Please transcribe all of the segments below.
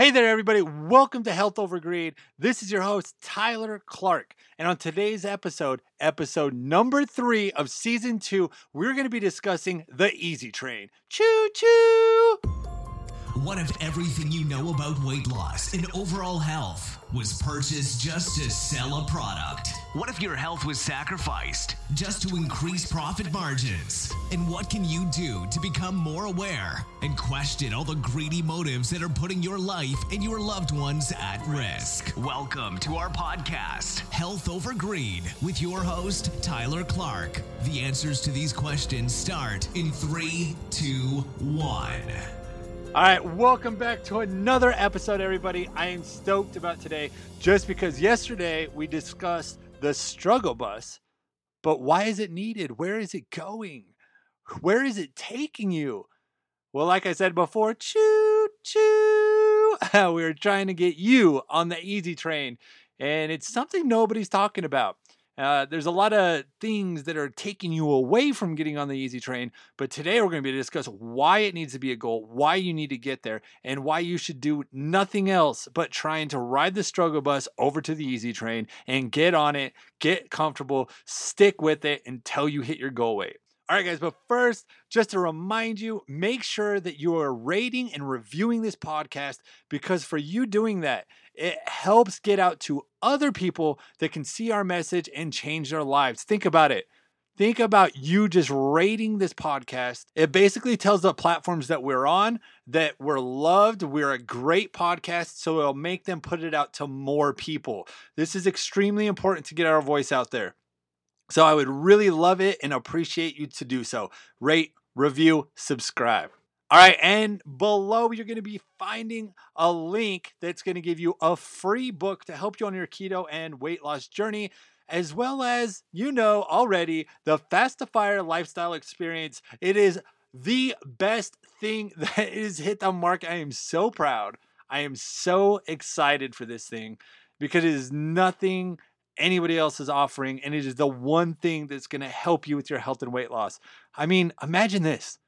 Hey there, everybody. Welcome to Health Over Greed. This is your host, Tyler Clark. And on today's episode, episode number three of season two, we're going to be discussing the Easy Train. Choo choo! What if everything you know about weight loss and overall health was purchased just to sell a product? What if your health was sacrificed just to increase profit margins? And what can you do to become more aware and question all the greedy motives that are putting your life and your loved ones at risk? Welcome to our podcast, Health Over Greed, with your host, Tyler Clark. The answers to these questions start in three, two, one. All right, welcome back to another episode, everybody. I am stoked about today just because yesterday we discussed the struggle bus, but why is it needed? Where is it going? Where is it taking you? Well, like I said before, choo choo, we are trying to get you on the easy train, and it's something nobody's talking about. Uh, there's a lot of things that are taking you away from getting on the easy train, but today we're going to be discuss why it needs to be a goal, why you need to get there, and why you should do nothing else but trying to ride the struggle bus over to the easy train and get on it, get comfortable, stick with it until you hit your goal weight. All right, guys, but first, just to remind you, make sure that you are rating and reviewing this podcast because for you doing that, it helps get out to other people that can see our message and change their lives. Think about it. Think about you just rating this podcast. It basically tells the platforms that we're on that we're loved, we're a great podcast, so it'll make them put it out to more people. This is extremely important to get our voice out there. So I would really love it and appreciate you to do so. Rate, review, subscribe. All right, and below you're going to be finding a link that's going to give you a free book to help you on your keto and weight loss journey, as well as you know already the Fast to Fire lifestyle experience. It is the best thing that is hit the mark. I am so proud. I am so excited for this thing because it is nothing anybody else is offering, and it is the one thing that's going to help you with your health and weight loss. I mean, imagine this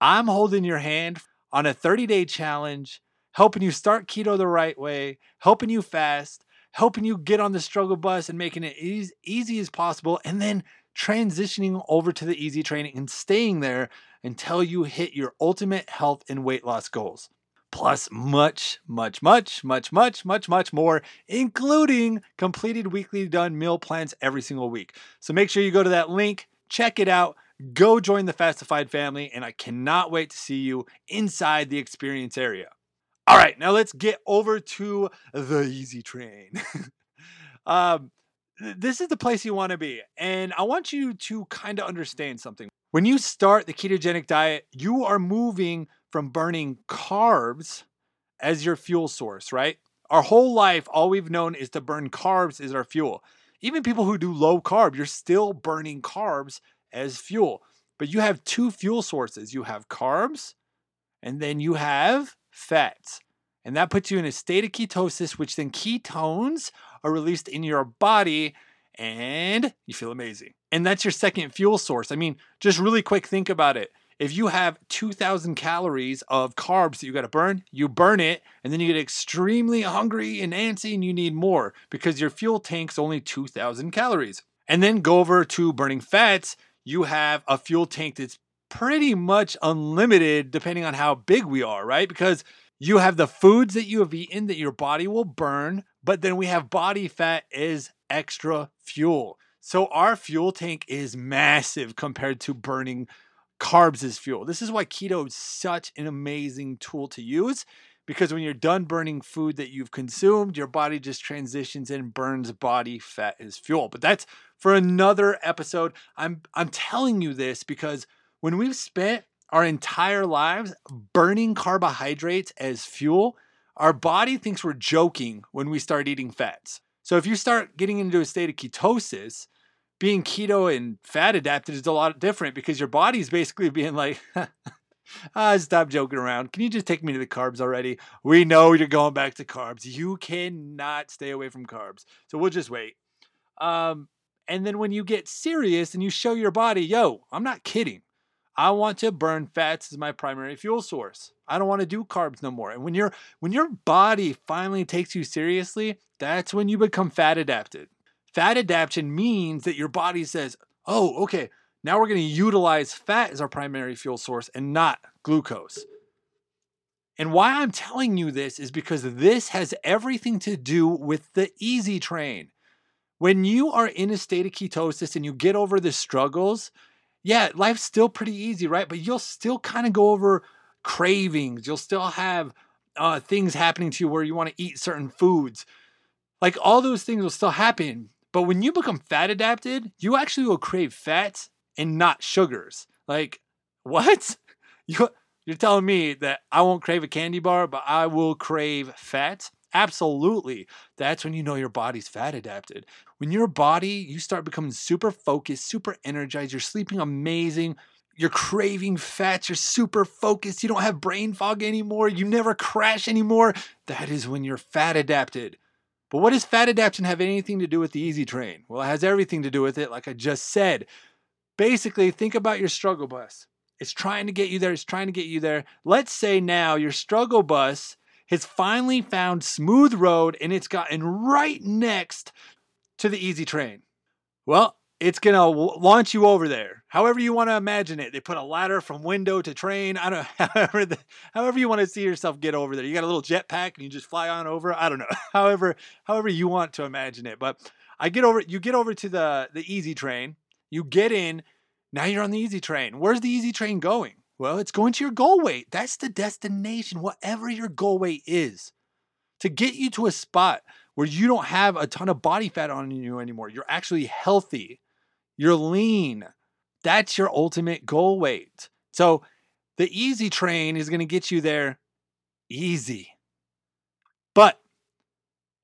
I'm holding your hand on a 30 day challenge, helping you start keto the right way, helping you fast, helping you get on the struggle bus and making it easy, easy as possible, and then transitioning over to the easy training and staying there until you hit your ultimate health and weight loss goals plus much, much, much, much, much, much, much more, including completed weekly done meal plans every single week. So make sure you go to that link, check it out, go join the Fastified family, and I cannot wait to see you inside the experience area. All right, now let's get over to the easy train. um, this is the place you want to be. And I want you to kind of understand something. When you start the ketogenic diet, you are moving from burning carbs as your fuel source, right? Our whole life, all we've known is to burn carbs as our fuel. Even people who do low carb, you're still burning carbs as fuel. But you have two fuel sources you have carbs, and then you have fats. And that puts you in a state of ketosis, which then ketones are released in your body and you feel amazing. And that's your second fuel source. I mean, just really quick, think about it. If you have 2,000 calories of carbs that you got to burn, you burn it, and then you get extremely hungry and antsy, and you need more because your fuel tank's only 2,000 calories. And then go over to burning fats, you have a fuel tank that's pretty much unlimited depending on how big we are, right? Because you have the foods that you have eaten that your body will burn, but then we have body fat as extra fuel. So our fuel tank is massive compared to burning carbs as fuel. This is why keto is such an amazing tool to use because when you're done burning food that you've consumed, your body just transitions and burns body fat as fuel. But that's for another episode. I'm I'm telling you this because when we've spent our entire lives burning carbohydrates as fuel, our body thinks we're joking when we start eating fats. So if you start getting into a state of ketosis, being keto and fat adapted is a lot different because your body's basically being like, ah, stop joking around. Can you just take me to the carbs already? We know you're going back to carbs. You cannot stay away from carbs. So we'll just wait. Um, and then when you get serious and you show your body, yo, I'm not kidding. I want to burn fats as my primary fuel source. I don't want to do carbs no more. And when your when your body finally takes you seriously, that's when you become fat adapted. Fat adaptation means that your body says, "Oh, okay, now we're going to utilize fat as our primary fuel source and not glucose." And why I'm telling you this is because this has everything to do with the easy train. When you are in a state of ketosis and you get over the struggles, yeah, life's still pretty easy, right? But you'll still kind of go over cravings. You'll still have uh, things happening to you where you want to eat certain foods. Like all those things will still happen. But when you become fat adapted, you actually will crave fats and not sugars. Like, what? You, you're telling me that I won't crave a candy bar, but I will crave fat? Absolutely. That's when you know your body's fat adapted. When your body, you start becoming super focused, super energized, you're sleeping amazing, you're craving fats, you're super focused, you don't have brain fog anymore, you never crash anymore. That is when you're fat adapted. But what does fat adaptation have anything to do with the easy train? Well, it has everything to do with it, like I just said. Basically, think about your struggle bus. It's trying to get you there, it's trying to get you there. Let's say now your struggle bus has finally found smooth road and it's gotten right next to the easy train. Well, it's going to launch you over there. However you want to imagine it. They put a ladder from window to train. I don't. However, the, however you want to see yourself get over there. You got a little jetpack and you just fly on over. I don't know. however, however you want to imagine it. But I get over you get over to the the easy train. You get in. Now you're on the easy train. Where's the easy train going? Well, it's going to your goal weight. That's the destination, whatever your goal weight is. To get you to a spot where you don't have a ton of body fat on you anymore. You're actually healthy. You're lean. That's your ultimate goal weight. So the easy train is going to get you there easy. But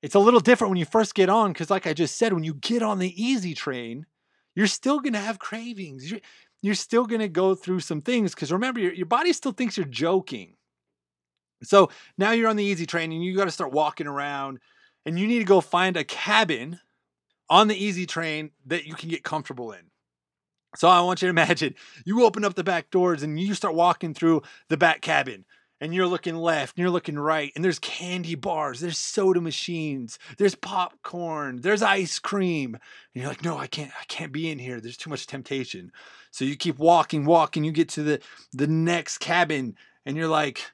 it's a little different when you first get on because, like I just said, when you get on the easy train, you're still going to have cravings. You're, you're still going to go through some things because remember, your, your body still thinks you're joking. So now you're on the easy train and you got to start walking around and you need to go find a cabin on the easy train that you can get comfortable in. So I want you to imagine you open up the back doors and you start walking through the back cabin and you're looking left and you're looking right and there's candy bars there's soda machines there's popcorn there's ice cream and you're like no i can't i can't be in here there's too much temptation so you keep walking walking you get to the the next cabin and you're like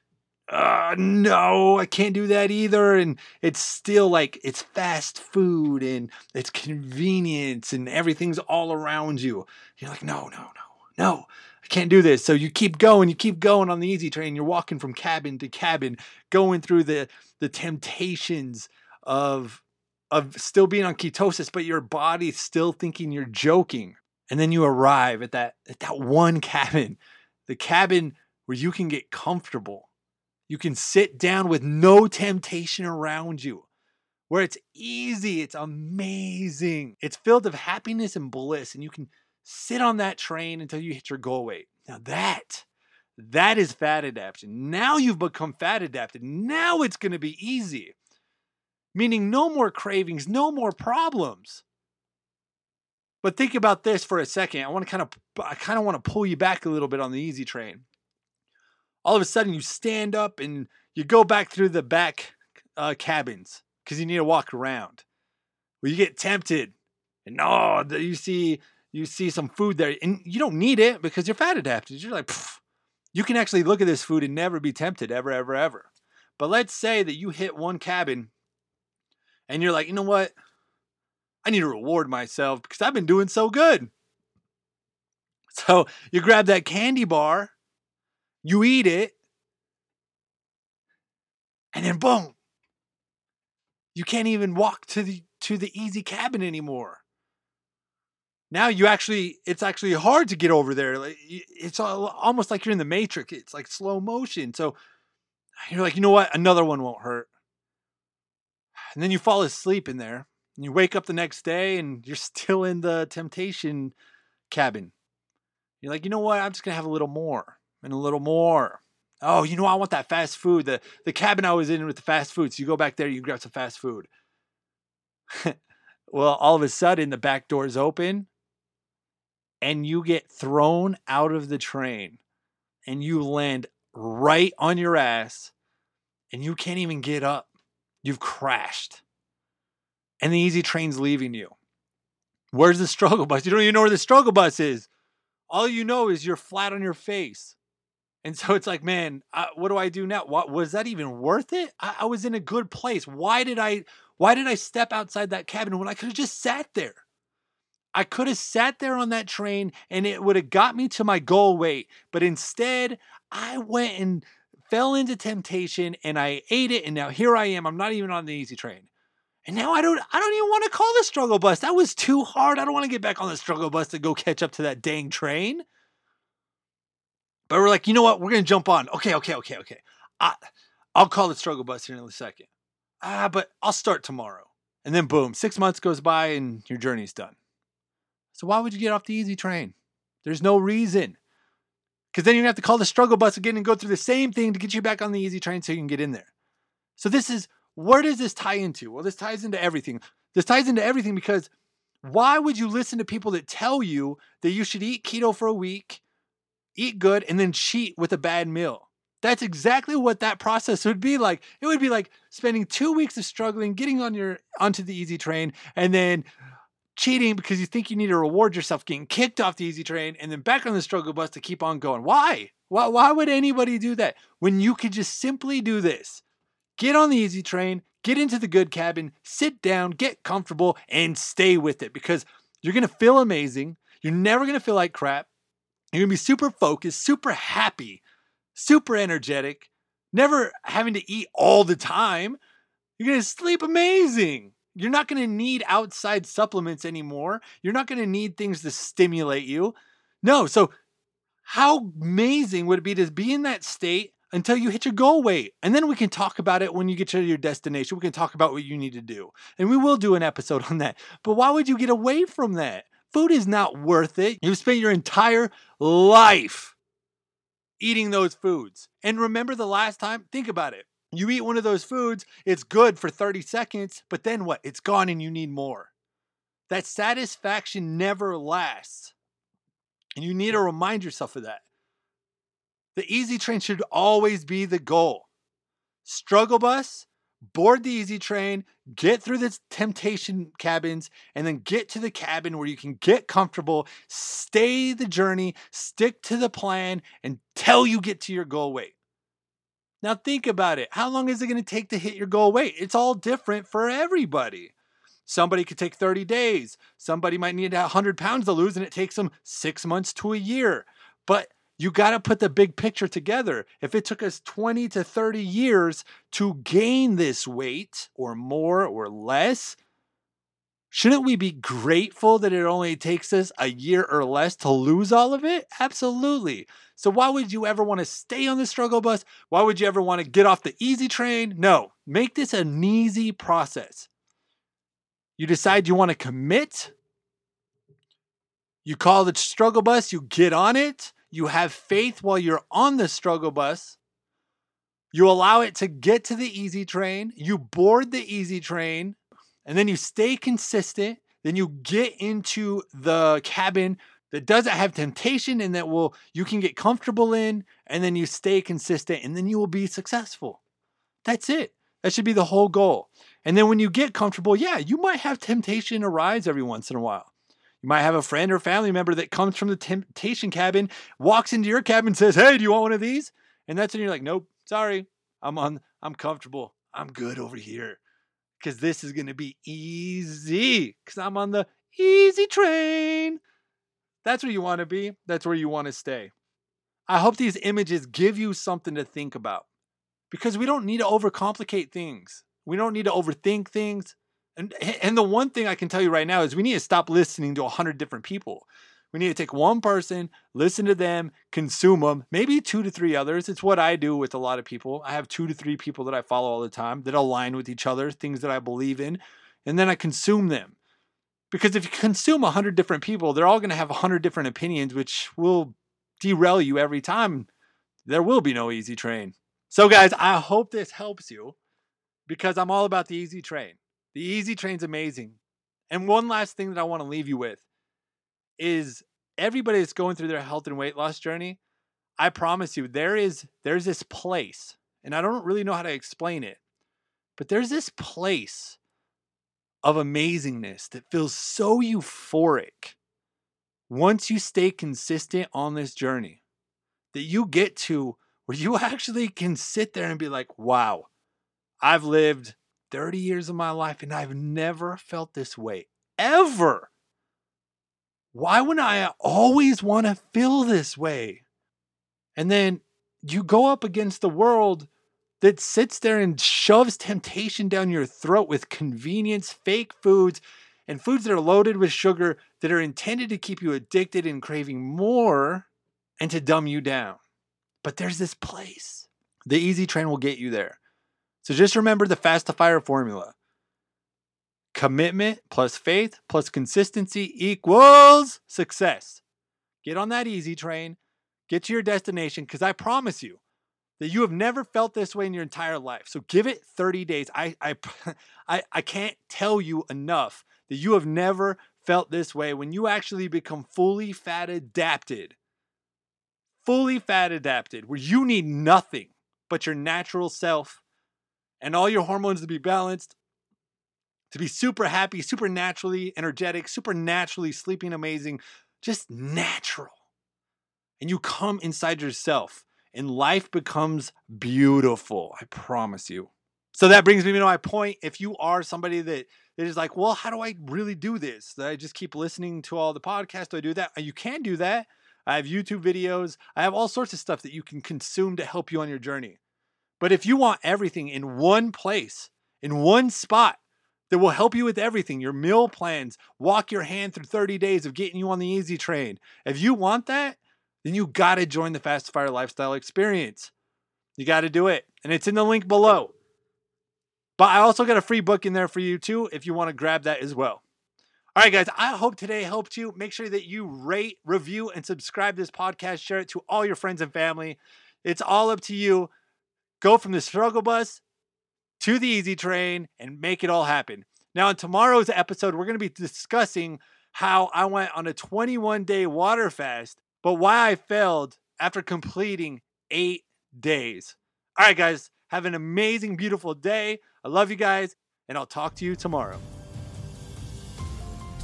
uh, no, I can't do that either. And it's still like it's fast food and it's convenience and everything's all around you. You're like, no, no, no, no. I can't do this. So you keep going, you keep going on the easy train. You're walking from cabin to cabin, going through the the temptations of of still being on ketosis, but your body's still thinking you're joking. And then you arrive at that at that one cabin, the cabin where you can get comfortable. You can sit down with no temptation around you. Where it's easy, it's amazing. It's filled of happiness and bliss, and you can sit on that train until you hit your goal weight. Now that that is fat adaptation. Now you've become fat adapted. Now it's going to be easy. Meaning no more cravings, no more problems. But think about this for a second. I want to kind of I kind of want to pull you back a little bit on the easy train. All of a sudden you stand up and you go back through the back uh, cabins because you need to walk around. Well, you get tempted, and oh, you see you see some food there and you don't need it because you're fat adapted. You're like, you can actually look at this food and never be tempted ever, ever, ever. But let's say that you hit one cabin and you're like, you know what? I need to reward myself because I've been doing so good. So you grab that candy bar, you eat it, and then boom, you can't even walk to the to the easy cabin anymore now you actually it's actually hard to get over there it's almost like you're in the matrix it's like slow motion so you're like you know what? Another one won't hurt. And then you fall asleep in there and you wake up the next day and you're still in the temptation cabin. You're like you know what? I'm just gonna have a little more and a little more. Oh you know i want that fast food the the cabin i was in with the fast food so you go back there you grab some fast food. Well all of a sudden the back door's open and you get thrown out of the train and you land right on your ass and you can't even get up. You've crashed. And the easy train's leaving you. Where's the struggle bus? You don't even know where the struggle bus is. All you know is you're flat on your face. And so it's like, man, uh, what do I do now? What was that even worth it? I, I was in a good place. Why did I? Why did I step outside that cabin when I could have just sat there? I could have sat there on that train and it would have got me to my goal weight. But instead, I went and fell into temptation and I ate it. And now here I am. I'm not even on the easy train. And now I don't I don't even want to call the struggle bus. That was too hard. I don't want to get back on the struggle bus to go catch up to that dang train. But we're like, you know what? We're gonna jump on. Okay, okay, okay, okay. I I'll call the struggle bus here in a second. Ah, but I'll start tomorrow. And then boom, six months goes by and your journey's done. So why would you get off the easy train? There's no reason. Because then you're gonna have to call the struggle bus again and go through the same thing to get you back on the easy train so you can get in there. So this is where does this tie into? Well, this ties into everything. This ties into everything because why would you listen to people that tell you that you should eat keto for a week, eat good, and then cheat with a bad meal? That's exactly what that process would be like. It would be like spending two weeks of struggling, getting on your onto the easy train, and then cheating because you think you need to reward yourself, getting kicked off the easy train, and then back on the struggle bus to keep on going. Why? Why, why would anybody do that when you could just simply do this? Get on the easy train, get into the good cabin, sit down, get comfortable, and stay with it because you're going to feel amazing. You're never going to feel like crap. You're going to be super focused, super happy, super energetic, never having to eat all the time. You're going to sleep amazing. You're not going to need outside supplements anymore. You're not going to need things to stimulate you. No. So, how amazing would it be to be in that state until you hit your goal weight? And then we can talk about it when you get to your destination. We can talk about what you need to do. And we will do an episode on that. But why would you get away from that? Food is not worth it. You've spent your entire life eating those foods. And remember the last time? Think about it. You eat one of those foods, it's good for 30 seconds, but then what? It's gone and you need more. That satisfaction never lasts. And you need to remind yourself of that. The easy train should always be the goal. Struggle bus, board the easy train, get through the temptation cabins, and then get to the cabin where you can get comfortable, stay the journey, stick to the plan until you get to your goal weight. Now, think about it. How long is it going to take to hit your goal weight? It's all different for everybody. Somebody could take 30 days. Somebody might need 100 pounds to lose, and it takes them six months to a year. But you got to put the big picture together. If it took us 20 to 30 years to gain this weight, or more or less, shouldn't we be grateful that it only takes us a year or less to lose all of it? Absolutely. So, why would you ever want to stay on the struggle bus? Why would you ever want to get off the easy train? No, make this an easy process. You decide you want to commit. You call the struggle bus, you get on it. You have faith while you're on the struggle bus. You allow it to get to the easy train. You board the easy train and then you stay consistent. Then you get into the cabin that doesn't have temptation and that will you can get comfortable in and then you stay consistent and then you will be successful. That's it. That should be the whole goal. And then when you get comfortable, yeah, you might have temptation arise every once in a while. You might have a friend or family member that comes from the temptation cabin, walks into your cabin, and says, "Hey, do you want one of these?" And that's when you're like, "Nope, sorry, I'm on. I'm comfortable. I'm good over here." Because this is going to be easy because I'm on the easy train. That's where you want to be. That's where you want to stay. I hope these images give you something to think about because we don't need to overcomplicate things. We don't need to overthink things. And, and the one thing I can tell you right now is we need to stop listening to 100 different people. We need to take one person, listen to them, consume them, maybe two to three others. It's what I do with a lot of people. I have two to three people that I follow all the time that align with each other, things that I believe in, and then I consume them. Because if you consume 100 different people, they're all going to have 100 different opinions, which will derail you every time. There will be no easy train. So, guys, I hope this helps you because I'm all about the easy train. The easy train's amazing. And one last thing that I want to leave you with is everybody that's going through their health and weight loss journey, I promise you, there is there's this place, and I don't really know how to explain it, but there's this place of amazingness that feels so euphoric once you stay consistent on this journey that you get to where you actually can sit there and be like, wow, I've lived 30 years of my life and I've never felt this way ever. Why would I always want to feel this way? And then you go up against the world that sits there and shoves temptation down your throat with convenience, fake foods, and foods that are loaded with sugar that are intended to keep you addicted and craving more and to dumb you down. But there's this place. The easy train will get you there. So just remember the fast to fire formula. Commitment plus faith plus consistency equals success. Get on that easy train, get to your destination, because I promise you that you have never felt this way in your entire life. So give it 30 days. I, I, I, I can't tell you enough that you have never felt this way when you actually become fully fat adapted fully fat adapted, where you need nothing but your natural self and all your hormones to be balanced, to be super happy, super naturally energetic, super naturally sleeping amazing, just natural. And you come inside yourself and life becomes beautiful. I promise you. So that brings me to my point. If you are somebody that, that is like, well, how do I really do this? Do I just keep listening to all the podcasts? Do I do that? Uh, you can do that. I have YouTube videos. I have all sorts of stuff that you can consume to help you on your journey. But if you want everything in one place, in one spot, that will help you with everything your meal plans, walk your hand through 30 days of getting you on the easy train. If you want that, then you got to join the Fast Fire Lifestyle Experience. You got to do it. And it's in the link below. But I also got a free book in there for you too if you want to grab that as well. All right, guys, I hope today helped you. Make sure that you rate, review, and subscribe this podcast. Share it to all your friends and family. It's all up to you. Go from the struggle bus to the easy train and make it all happen. Now, in tomorrow's episode, we're going to be discussing how I went on a 21 day water fast, but why I failed after completing eight days. All right, guys, have an amazing, beautiful day. I love you guys, and I'll talk to you tomorrow.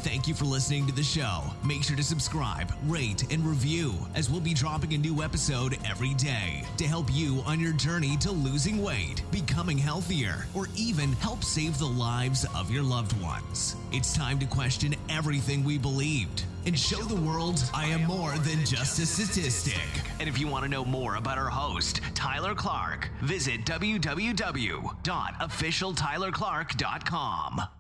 Thank you for listening to the show. Make sure to subscribe, rate, and review, as we'll be dropping a new episode every day to help you on your journey to losing weight, becoming healthier, or even help save the lives of your loved ones. It's time to question everything we believed and show the world I am more than just a statistic. And if you want to know more about our host, Tyler Clark, visit www.officialtylerclark.com.